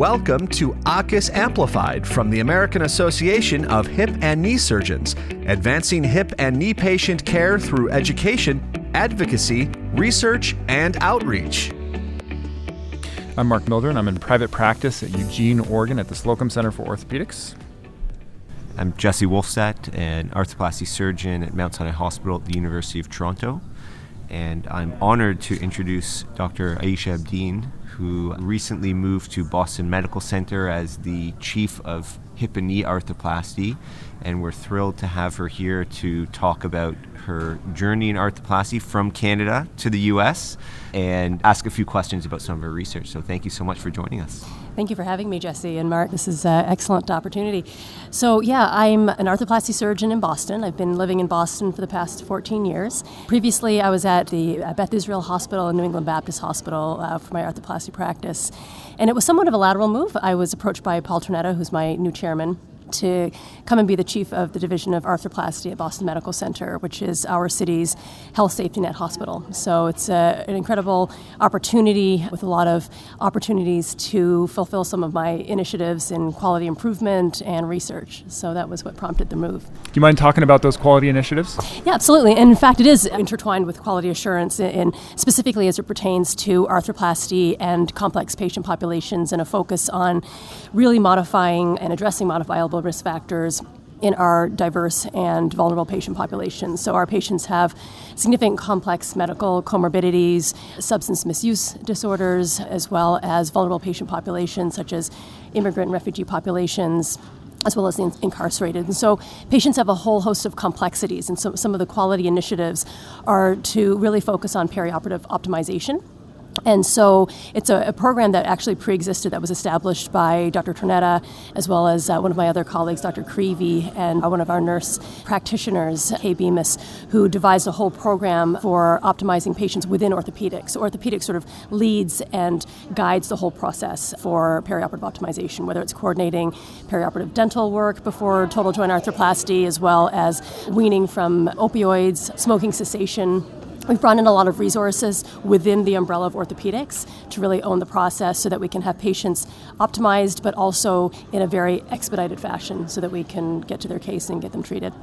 Welcome to AAHKS Amplified from the American Association of Hip and Knee Surgeons, advancing hip and knee patient care through education, advocacy, research, and outreach. I'm Mark Mildren. I'm in private practice at Eugene, Oregon at the Slocum Center for Orthopedics. I'm Jesse Wolfstadt, an arthroplasty surgeon at Mount Sinai Hospital at the University of Toronto. And I'm honored to introduce Dr. Ayesha Abdeen, who recently moved to Boston Medical Center as the chief of hip and knee arthroplasty. And we're thrilled to have her here to talk about her journey in arthroplasty from Canada to the US and ask a few questions about some of her research. So thank you so much for joining us. Thank you for having me, Jesse and Mark. This is an excellent opportunity. So, yeah, I'm an arthroplasty surgeon in Boston. I've been living in Boston for the past 14 years. Previously, I was at the Beth Israel Hospital and New England Baptist Hospital uh, for my arthroplasty practice. And it was somewhat of a lateral move. I was approached by Paul Tornetta, who's my new chairman, to come and be the chief of the division of arthroplasty at Boston Medical Center, which is our city's health safety net hospital. So it's a, an incredible opportunity with a lot of opportunities to fulfill some of my initiatives in quality improvement and research. So that was what prompted the move. Do you mind talking about those quality initiatives? Yeah, absolutely. And in fact, it is intertwined with quality assurance, and specifically as it pertains to arthroplasty and complex patient populations, and a focus on really modifying and addressing modifiable risk factors in our diverse and vulnerable patient populations. So, our patients have significant complex medical comorbidities, substance misuse disorders, as well as vulnerable patient populations such as immigrant and refugee populations. As well as the incarcerated. And so patients have a whole host of complexities, and so some of the quality initiatives are to really focus on perioperative optimization and so it's a, a, program that actually pre-existed that was established by Dr. Tornetta, as well as uh, one of my other colleagues, Dr. Creevy, and uh, one of our nurse practitioners, Kay Bemis, who devised a whole program for optimizing patients within orthopedics. So orthopedics sort of leads and guides the whole process for perioperative optimization, whether it's coordinating perioperative dental work before total joint arthroplasty, as well as weaning from opioids, smoking cessation, We've brought in a lot of resources within the umbrella of orthopedics to really own the process so that we can have patients optimized, but also in a very expedited fashion so that we can get to their case and get them treated.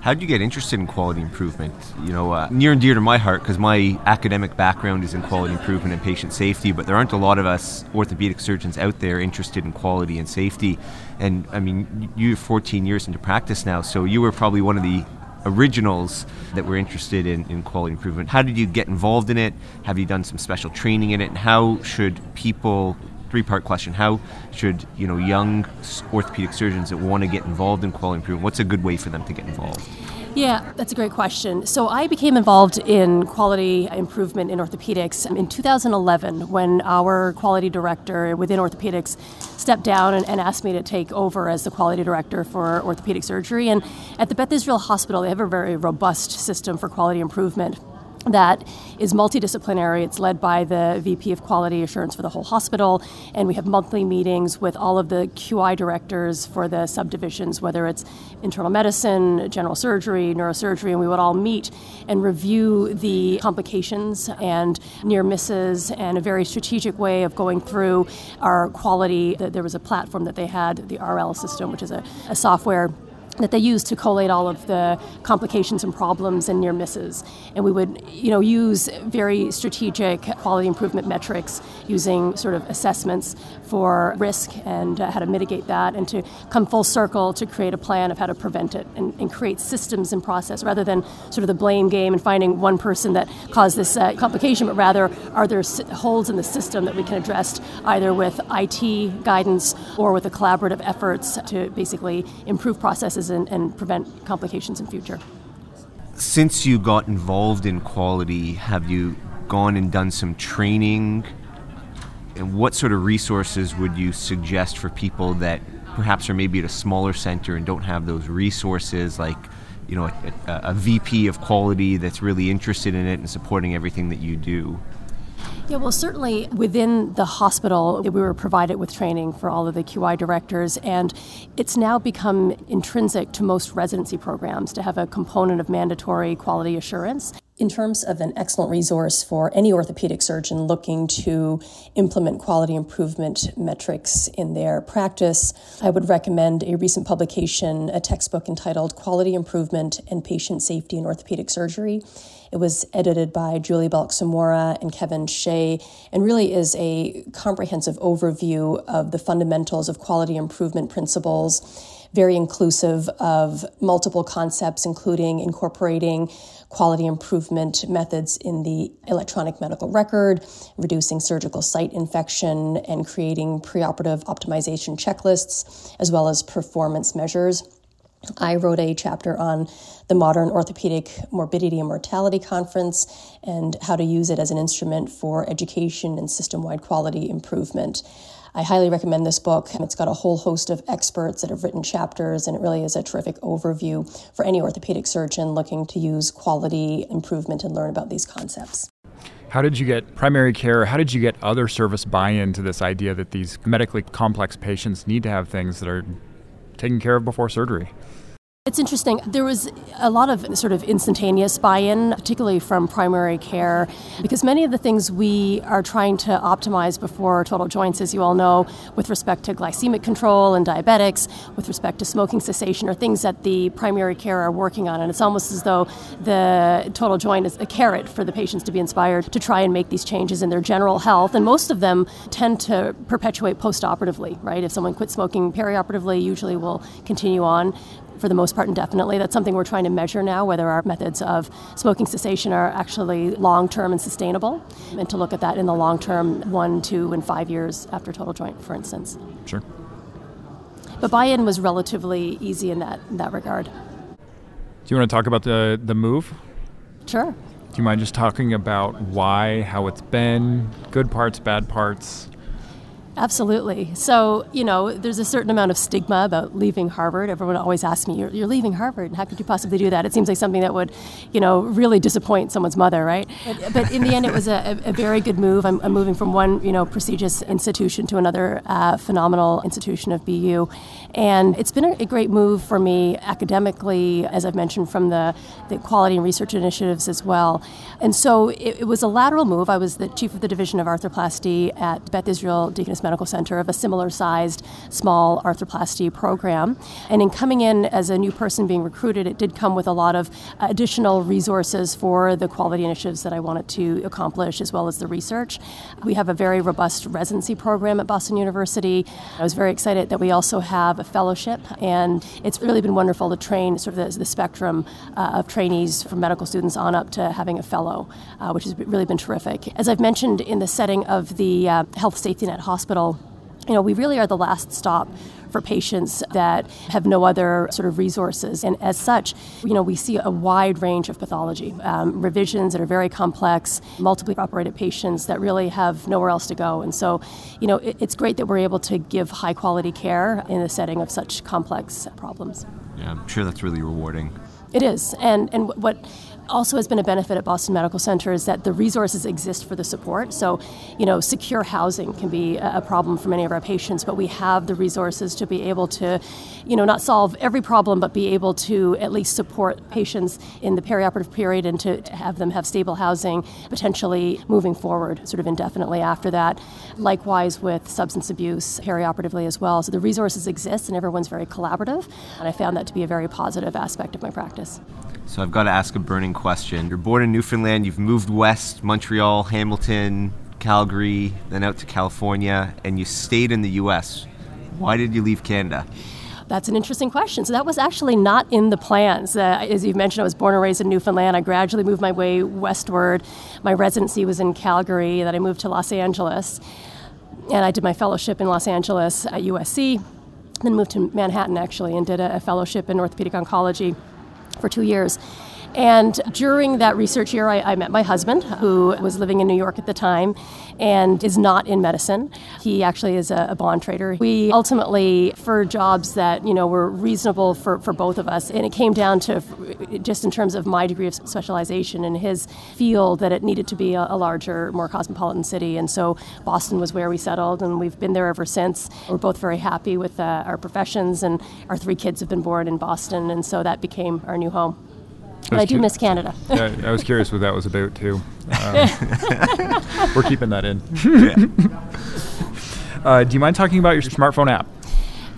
How did you get interested in quality improvement? You know, uh, near and dear to my heart because my academic background is in quality improvement and patient safety, but there aren't a lot of us orthopedic surgeons out there interested in quality and safety. And I mean, you're 14 years into practice now, so you were probably one of the originals that were interested in, in quality improvement. How did you get involved in it? Have you done some special training in it? And how should people three part question how should you know young orthopedic surgeons that want to get involved in quality improvement what's a good way for them to get involved yeah, that's a great question. So I became involved in quality improvement in orthopedics in 2011 when our quality director within orthopedics stepped down and, and, asked me to take over as the quality director for orthopedic surgery. And at the Beth Israel Hospital, they have a very robust system for quality improvement that is multidisciplinary. It's led by the VP of Quality Assurance for the whole hospital, and we have monthly meetings with all of the QI directors for the subdivisions, whether it's internal medicine, general surgery, neurosurgery, and we would all meet and review the complications and near misses and a very strategic way of going through our quality. There was a platform that they had, the RL system, which is a, a software that they use to collate all of the complications and problems and near misses. And we would, you know, use very strategic quality improvement metrics using sort of assessments for risk and uh, how to mitigate that and to come full circle to create a plan of how to prevent it and, and, create systems and process rather than sort of the blame game and finding one person that caused this uh, complication, but rather are there holes in the system that we can address either with IT guidance or with the collaborative efforts to basically improve processes and, and prevent complications in future. Since you got involved in quality, have you gone and done some training? And what sort of resources would you suggest for people that perhaps are maybe at a smaller center and don't have those resources, like you know, a, a, a VP of quality that's really interested in it and supporting everything that you do? Yeah, well, certainly within the hospital, we were provided with training for all of the QI directors, and it's now become intrinsic to most residency programs to have a component of mandatory quality assurance. In terms of an excellent resource for any orthopedic surgeon looking to implement quality improvement metrics in their practice, I would recommend a recent publication, a textbook entitled Quality Improvement and Patient Safety in Orthopedic Surgery. It was edited by Julie Balch-Samora and Kevin Shea, and really is a comprehensive overview of the fundamentals of quality improvement principles very inclusive of multiple concepts, including incorporating quality improvement methods in the electronic medical record, reducing surgical site infection, and creating preoperative optimization checklists, as well as performance measures. I wrote a chapter on the Modern Orthopedic Morbidity and Mortality Conference and how to use it as an instrument for education and system wide quality improvement. I highly recommend this book. It's got a whole host of experts that have written chapters, and it really is a terrific overview for any orthopedic surgeon looking to use quality improvement and learn about these concepts. How did you get primary care? How did you get other service buy in to this idea that these medically complex patients need to have things that are taken care of before surgery? It's interesting. There was a lot of sort of instantaneous buy in, particularly from primary care, because many of the things we are trying to optimize before total joints, as you all know, with respect to glycemic control and diabetics, with respect to smoking cessation, are things that the primary care are working on. And it's almost as though the total joint is a carrot for the patients to be inspired to try and make these changes in their general health. And most of them tend to perpetuate post operatively, right? If someone quits smoking perioperatively, usually will continue on for the most part indefinitely. That's something we're trying to measure now, whether our methods of smoking cessation are actually long term and sustainable, and to look at that in the long term, one, two, and five years after total joint, for instance. Sure. But buy in was relatively easy in that, in that regard. Do you want to talk about the, the move? Sure. Do you mind just talking about why, how it's been, good parts, bad parts? Absolutely. So, you know, there's a certain amount of stigma about leaving Harvard. Everyone always asks me, you're, you're, leaving Harvard, how could you possibly do that? It seems like something that would, you know, really disappoint someone's mother, right? But, but in the end, it was a, a very good move. I'm, I'm, moving from one, you know, prestigious institution to another uh, phenomenal institution of BU. And it's been a, a, great move for me academically, as I've mentioned, from the, the quality and research initiatives as well. And so it, it was a lateral move. I was the chief of the division of arthroplasty at Beth Israel Deaconess Medical Center of a similar sized small arthroplasty program. And in coming in as a new person being recruited, it did come with a lot of additional resources for the quality initiatives that I wanted to accomplish, as well as the research. We have a very robust residency program at Boston University. I was very excited that we also have a fellowship, and it's really been wonderful to train sort of the, the spectrum uh, of trainees from medical students on up to having a fellow, uh, which has really been terrific. As I've mentioned in the setting of the uh, Health Safety Net Hospital, you know, we really are the last stop for patients that have no other sort of resources. And as such, you know, we see a wide range of pathology, um, revisions that are very complex, multiply operated patients that really have nowhere else to go. And so, you know, it, it's great that we're able to give high quality care in the setting of such complex problems. Yeah, I'm sure that's really rewarding. It is. And, and what also has been a benefit at Boston Medical Center is that the resources exist for the support. So, you know, secure housing can be a problem for many of our patients, but we have the resources to be able to, you know, not solve every problem, but be able to at least support patients in the perioperative period and to, to have them have stable housing, potentially moving forward sort of indefinitely after that. Likewise with substance abuse perioperatively as well. So the resources exist and everyone's very collaborative, and I found that to be a very positive aspect of my practice. So I've got to ask a burning question. You're born in Newfoundland, you've moved west, Montreal, Hamilton, Calgary, then out to California, and you stayed in the US. Why did you leave Canada? That's an interesting question. So that was actually not in the plans. Uh, as you mentioned, I was born and raised in Newfoundland. I gradually moved my way westward. My residency was in Calgary. Then I moved to Los Angeles, and I did my fellowship in Los Angeles at USC. Then moved to Manhattan actually, and did a, a fellowship in orthopedic oncology for two years. And during that research year, I, I, met my husband, who was living in New York at the time and is not in medicine. He actually is a, a, bond trader. We ultimately, for jobs that you know were reasonable for, for both of us, and it came down to just in terms of my degree of specialization in his field that it needed to be a, a larger, more cosmopolitan city. And so Boston was where we settled, and we've been there ever since. We're both very happy with uh, our professions, and our three kids have been born in Boston, and so that became our new home. But I, I do cu- miss Canada. yeah, I was curious what that was about too. Um, we're keeping that in. uh, do you mind talking about your smartphone app?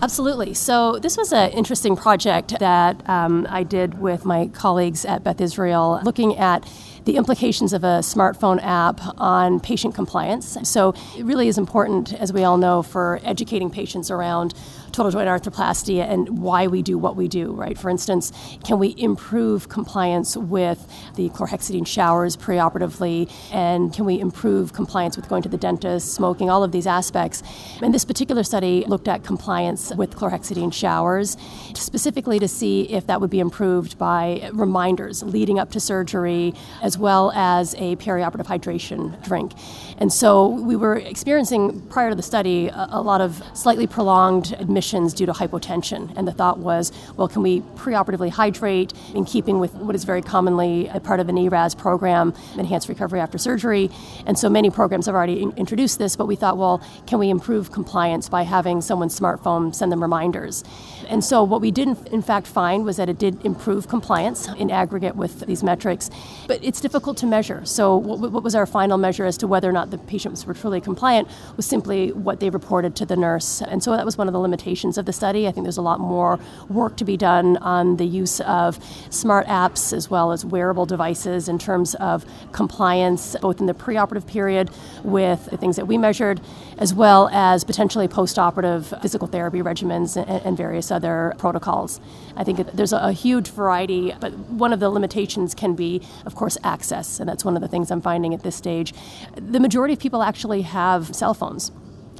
Absolutely. So, this was an interesting project that um, I did with my colleagues at Beth Israel, looking at the implications of a smartphone app on patient compliance. So, it really is important, as we all know, for educating patients around total joint arthroplasty and why we do what we do, right? For instance, can we improve compliance with the chlorhexidine showers preoperatively? And can we improve compliance with going to the dentist, smoking, all of these aspects? And this particular study looked at compliance with chlorhexidine showers, specifically to see if that would be improved by reminders leading up to surgery, as well as a perioperative hydration drink. And so we were experiencing prior to the study a, lot of slightly prolonged due to hypotension. And the thought was, well, can we preoperatively hydrate in keeping with what is very commonly a part of an ERAS program, enhanced recovery after surgery? And so many programs have already in- introduced this, but we thought, well, can we improve compliance by having someone's smartphone send them reminders? And so what we did in fact find was that it did improve compliance in aggregate with these metrics, but it's difficult to measure. So what, was our final measure as to whether or not the patients were truly compliant was simply what they reported to the nurse. And so that was one of the limitations of the study. I think there's a lot more work to be done on the use of smart apps as well as wearable devices in terms of compliance, both in the preoperative period with the things that we measured, as well as potentially postoperative physical therapy regimens and, and various other protocols. I think there's a, huge variety, but one of the limitations can be, of course, access, and that's one of the things I'm finding at this stage. The majority of people actually have cell phones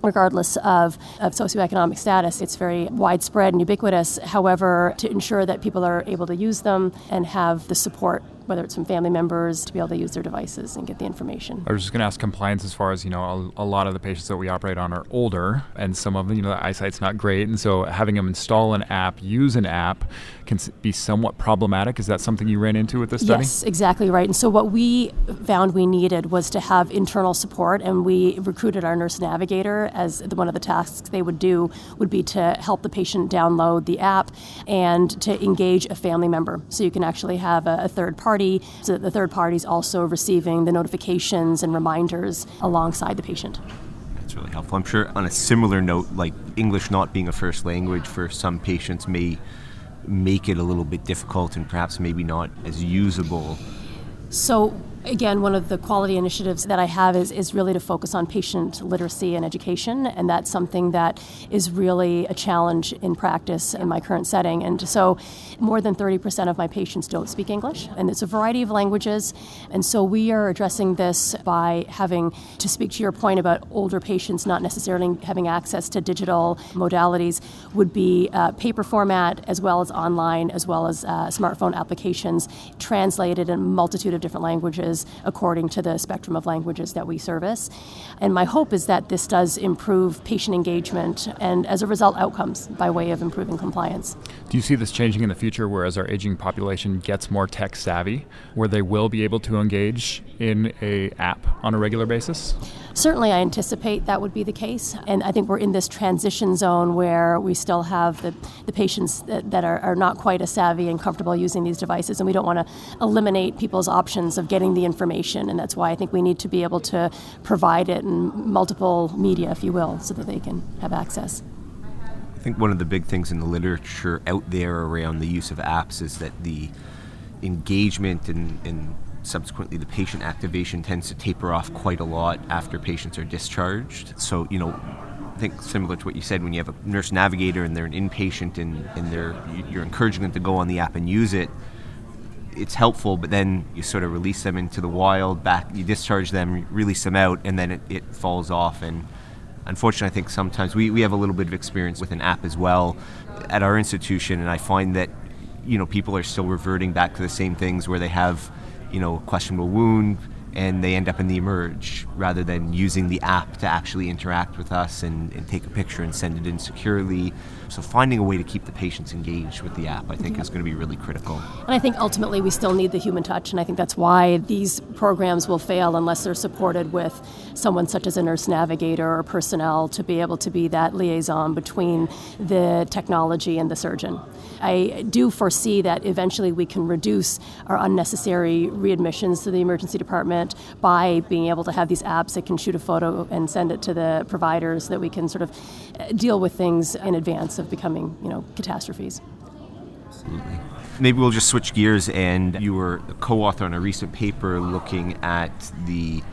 regardless of, of socioeconomic status. It's very widespread and ubiquitous. However, to ensure that people are able to use them and have the support whether it's from family members to be able to use their devices and get the information. I was just going to ask compliance as far as, you know, a, a, lot of the patients that we operate on are older and some of them, you know, the eyesight's not great. And so having them install an app, use an app can be somewhat problematic. Is that something you ran into with this study? Yes, exactly right. And so what we found we needed was to have internal support and we recruited our nurse navigator as one of the tasks they would do would be to help the patient download the app and to engage a family member. So you can actually have a, a third party party so that the third party is also receiving the notifications and reminders alongside the patient. That's really helpful. I'm sure on a similar note, like English not being a first language for some patients may make it a little bit difficult and perhaps maybe not as usable. So Again, one of the quality initiatives that I have is, is really to focus on patient literacy and education, and that's something that is really a challenge in practice in my current setting. And so, more than 30% of my patients don't speak English, and it's a variety of languages. And so, we are addressing this by having to speak to your point about older patients not necessarily having access to digital modalities, would be uh, paper format as well as online, as well as uh, smartphone applications translated in a multitude of different languages according to the spectrum of languages that we service. And my hope is that this does improve patient engagement and, as a result, outcomes by way of improving compliance. Do you see this changing in the future where, as our aging population gets more tech savvy, where they will be able to engage in a app on a regular basis? Certainly, I anticipate that would be the case. And I think we're in this transition zone where we still have the, the patients that, that are, are not quite as savvy and comfortable using these devices, and we don't want to eliminate people's options of getting the information. And that's why I think we need to be able to provide it in multiple media, if you will, so that they can have access. I think one of the big things in the literature out there around the use of apps is that the engagement and, and subsequently the patient activation tends to taper off quite a lot after patients are discharged. So, you know, I think similar to what you said, when you have a nurse navigator and they're an inpatient and, and they're, you're encouraging them to go on the app and use it, it's helpful, but then you sort of release them into the wild, back, you discharge them, release them out, and then it, it falls off. And unfortunately, I think sometimes we, we have a little bit of experience with an app as well at our institution, and I find that, you know, people are still reverting back to the same things where they have – you know, a questionable wound, and they end up in the emerge rather than using the app to actually interact with us and, and, take a picture and send it in securely. So finding a way to keep the patients engaged with the app, I think, is going to be really critical. And I think ultimately we still need the human touch, and I think that's why these programs will fail unless they're supported with someone such as a nurse navigator or personnel to be able to be that liaison between the technology and the surgeon. I do foresee that eventually we can reduce our unnecessary readmissions to the emergency department by being able to have these apps that can shoot a photo and send it to the providers that we can sort of uh, deal with things in advance of becoming, you know, catastrophes. Absolutely. Maybe we'll just switch gears and you were a co-author on a recent paper looking at the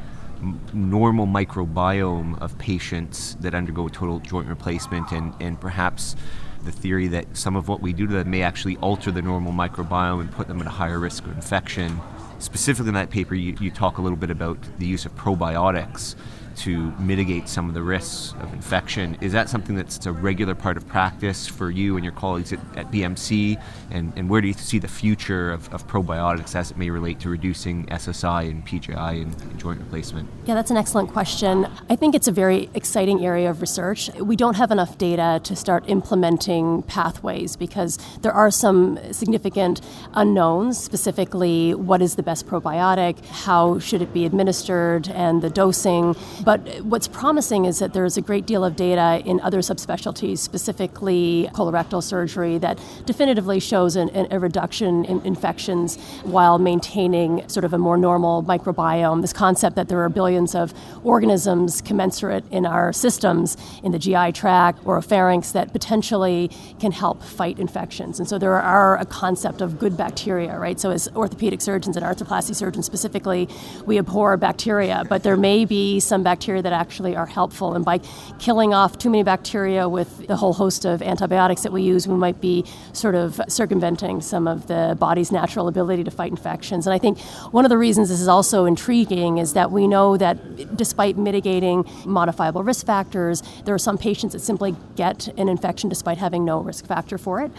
normal microbiome of patients that undergo total joint replacement and, and perhaps the theory that some of what we do to them may actually alter the normal microbiome and put them at a higher risk of infection. Specifically in that paper, you, you talk a little bit about the use of probiotics to mitigate some of the risks of infection. Is that something that's a regular part of practice for you and your colleagues at, at BMC? And, and where do you see the future of, of probiotics as it may relate to reducing SSI and PJI and, and joint replacement? Yeah, that's an excellent question. I think it's a very exciting area of research. We don't have enough data to start implementing pathways because there are some significant unknowns, specifically what is the best probiotic, how should it be administered, and the dosing. But what's promising is that there's a great deal of data in other subspecialties, specifically colorectal surgery, that definitively shows an, an, a reduction in infections while maintaining sort of a more normal microbiome. This concept that there are billions of organisms commensurate in our systems, in the GI tract or a pharynx, that potentially can help fight infections. And so there are a concept of good bacteria, right? So as orthopedic surgeons and arthroplasty surgeons specifically, we abhor bacteria, but there may be some bacteria that actually are helpful. And by killing off too many bacteria with the whole host of antibiotics that we use, we might be sort of circumventing some of the body's natural ability to fight infections. And I think one of the reasons this is also intriguing is that we know that despite mitigating modifiable risk factors, there are some patients that simply get an infection despite having no risk factor for it.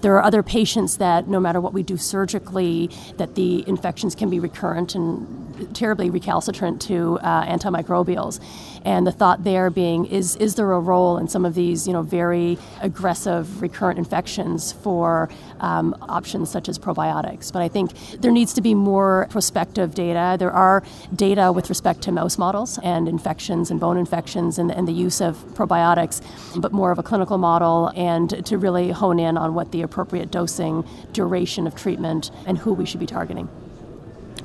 There are other patients that no matter what we do surgically, that the infections can be recurrent and terribly recalcitrant to uh, and the thought there being is is there a role in some of these you know very aggressive recurrent infections for um, options such as probiotics? But I think there needs to be more prospective data. There are data with respect to mouse models and infections and bone infections and, and the use of probiotics, but more of a clinical model and to really hone in on what the appropriate dosing, duration of treatment, and who we should be targeting.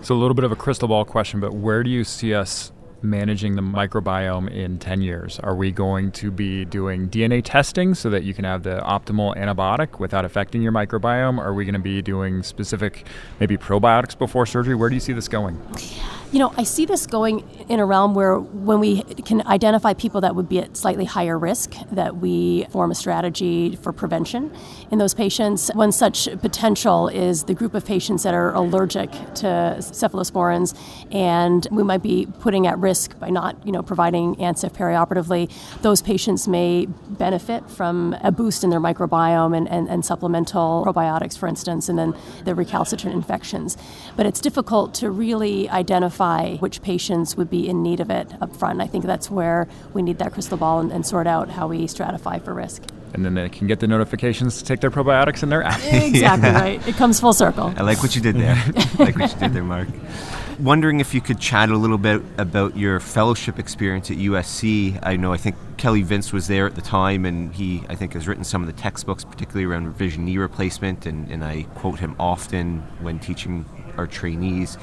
So, a little bit of a crystal ball question, but where do you see us managing the microbiome in 10 years? Are we going to be doing DNA testing so that you can have the optimal antibiotic without affecting your microbiome? Are we going to be doing specific, maybe probiotics before surgery? Where do you see this going? You know, I see this going in a realm where when we can identify people that would be at slightly higher risk, that we form a strategy for prevention in those patients. One such potential is the group of patients that are allergic to cephalosporins, and we might be putting at risk by not, you know, providing Ancef perioperatively. Those patients may benefit from a boost in their microbiome and, and, and supplemental probiotics, for instance, and then the recalcitrant infections. But it's difficult to really identify identify which patients would be in need of it up front. I think that's where we need that crystal ball and, and sort out how we stratify for risk. And then they can get the notifications to take their probiotics in their app. exactly yeah. right. It comes full circle. I like what you did there. I like what you did there, Mark. Wondering if you could chat a little bit about your fellowship experience at USC. I know I think Kelly Vince was there at the time, and he I think has written some of the textbooks, particularly around revision knee replacement, and, and I quote him often when teaching our trainees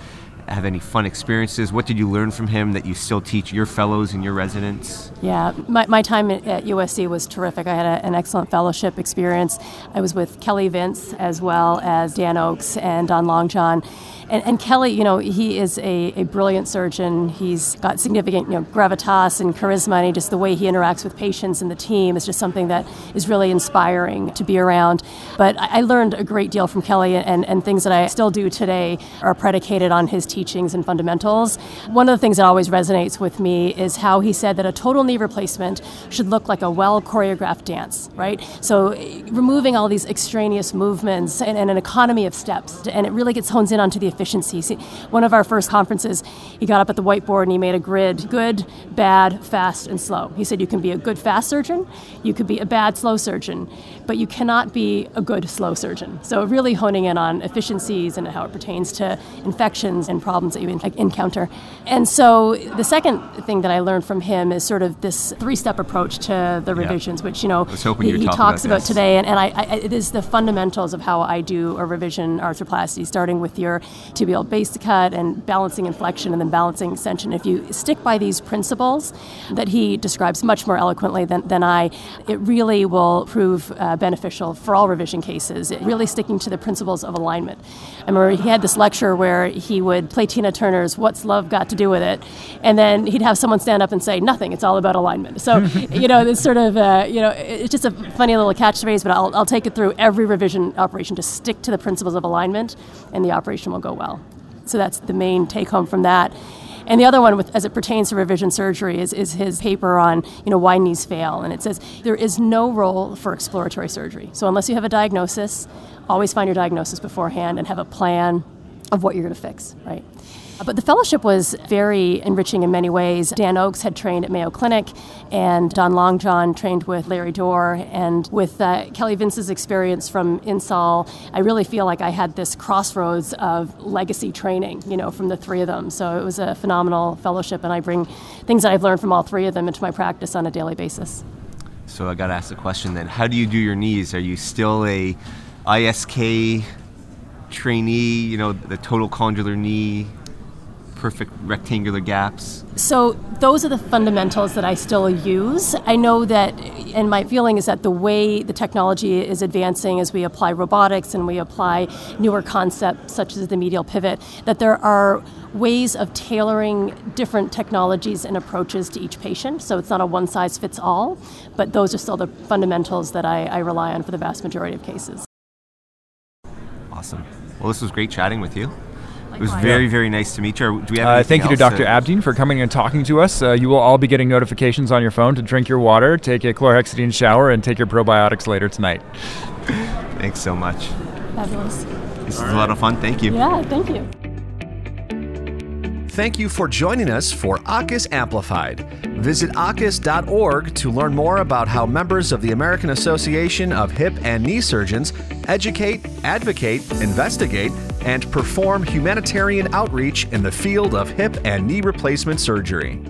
have any fun experiences? What did you learn from him that you still teach your fellows and your residents? Yeah, my, my time at USC was terrific. I had a, an excellent fellowship experience. I was with Kelly Vince as well as Dan Oakes and Don Longjohn and, and Kelly, you know, he is a, a brilliant surgeon. He's got significant, you know, gravitas and charisma, and just the way he interacts with patients and the team is just something that is really inspiring to be around. But I, I learned a great deal from Kelly, and, and things that I still do today are predicated on his teachings and fundamentals. One of the things that always resonates with me is how he said that a total knee replacement should look like a well choreographed dance, right? So eh, removing all these extraneous movements and, and an economy of steps, and it really gets honed in onto the efficiencies. One of our first conferences, he got up at the whiteboard and he made a grid good, bad, fast, and slow. He said you can be a good fast surgeon, you could be a bad slow surgeon, but you cannot be a good slow surgeon. So, really honing in on efficiencies and how it pertains to infections and problems that you encounter. And so, the second thing that I learned from him is sort of this three step approach to the revisions, yeah. which, you know, he, he talks about, about today. And, and I, I, it is the fundamentals of how I do a revision arthroplasty, starting with your tibial base cut and balancing in flexion and then balancing extension. If you stick by these principles that he describes much more eloquently than, than I, it really will prove uh, beneficial for all revision cases. It really sticking to the principles of alignment. I remember he had this lecture where he would play Tina Turner's What's Love Got to Do with It? And then he'd have someone stand up and say, Nothing, it's all about alignment. So, you know, it's sort of, uh, you know, it's just a funny little catchphrase, but I'll, I'll take it through every revision operation to stick to the principles of alignment, and the operation will go well. So that's the main take home from that. And the other one, with, as it pertains to revision surgery, is, is his paper on you know why knees fail, and it says there is no role for exploratory surgery. So unless you have a diagnosis, always find your diagnosis beforehand and have a plan of what you're going to fix. Right. But the fellowship was very enriching in many ways. Dan Oakes had trained at Mayo Clinic, and Don Longjohn trained with Larry Dorr. And with uh, Kelly Vince's experience from Insall, I really feel like I had this crossroads of legacy training, you know, from the three of them. So it was a phenomenal fellowship, and I bring things that I've learned from all three of them into my practice on a daily basis. So I got to ask the question then: How do you do your knees? Are you still a ISK trainee? You know, the total condylar knee perfect rectangular gaps? So those are the fundamentals that I still use. I know that, and my feeling is that the way the technology is advancing as we apply robotics and we apply newer concepts such as the medial pivot, that there are ways of tailoring different technologies and approaches to each patient. So it's not a one size fits all, but those are still the fundamentals that I, I rely on for the vast majority of cases. Awesome. Well, this was great chatting with you. It was very, very nice to meet you. Do we have uh, thank you to Dr. Abdeen for coming and talking to us. Uh, you will all be getting notifications on your phone to drink your water, take a chlorhexidine shower, and take your probiotics later tonight. Thanks so much. Fabulous. This is a lot of fun. Thank you. Yeah, thank you. Thank you for joining us for AAHKS Amplified. Visit AAHKS.org to learn more about how members of the American Association of Hip and Knee Surgeons educate, advocate, investigate, and perform humanitarian outreach in the field of hip and knee replacement surgery.